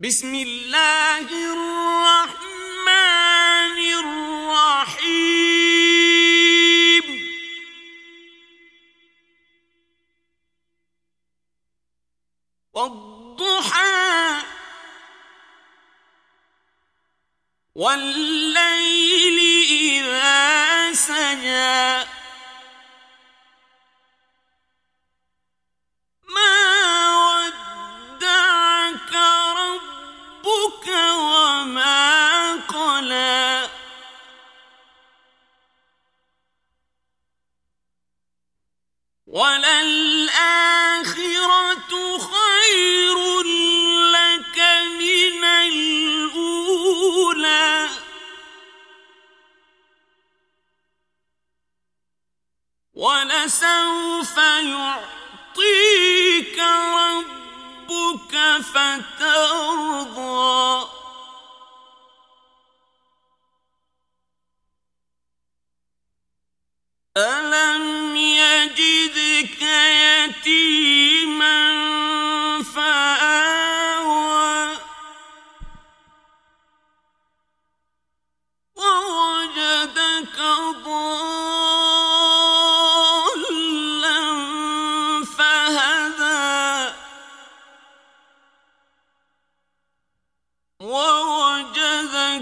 بسم الله الرحمن الرحيم. والضحى والليل إذا سجى. وللآخرة خير لك من الأولى. ولسوف يعطيك ربك فترضى. ألم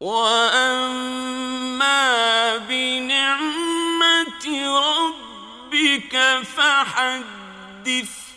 وأما بنعمة ربك فحدث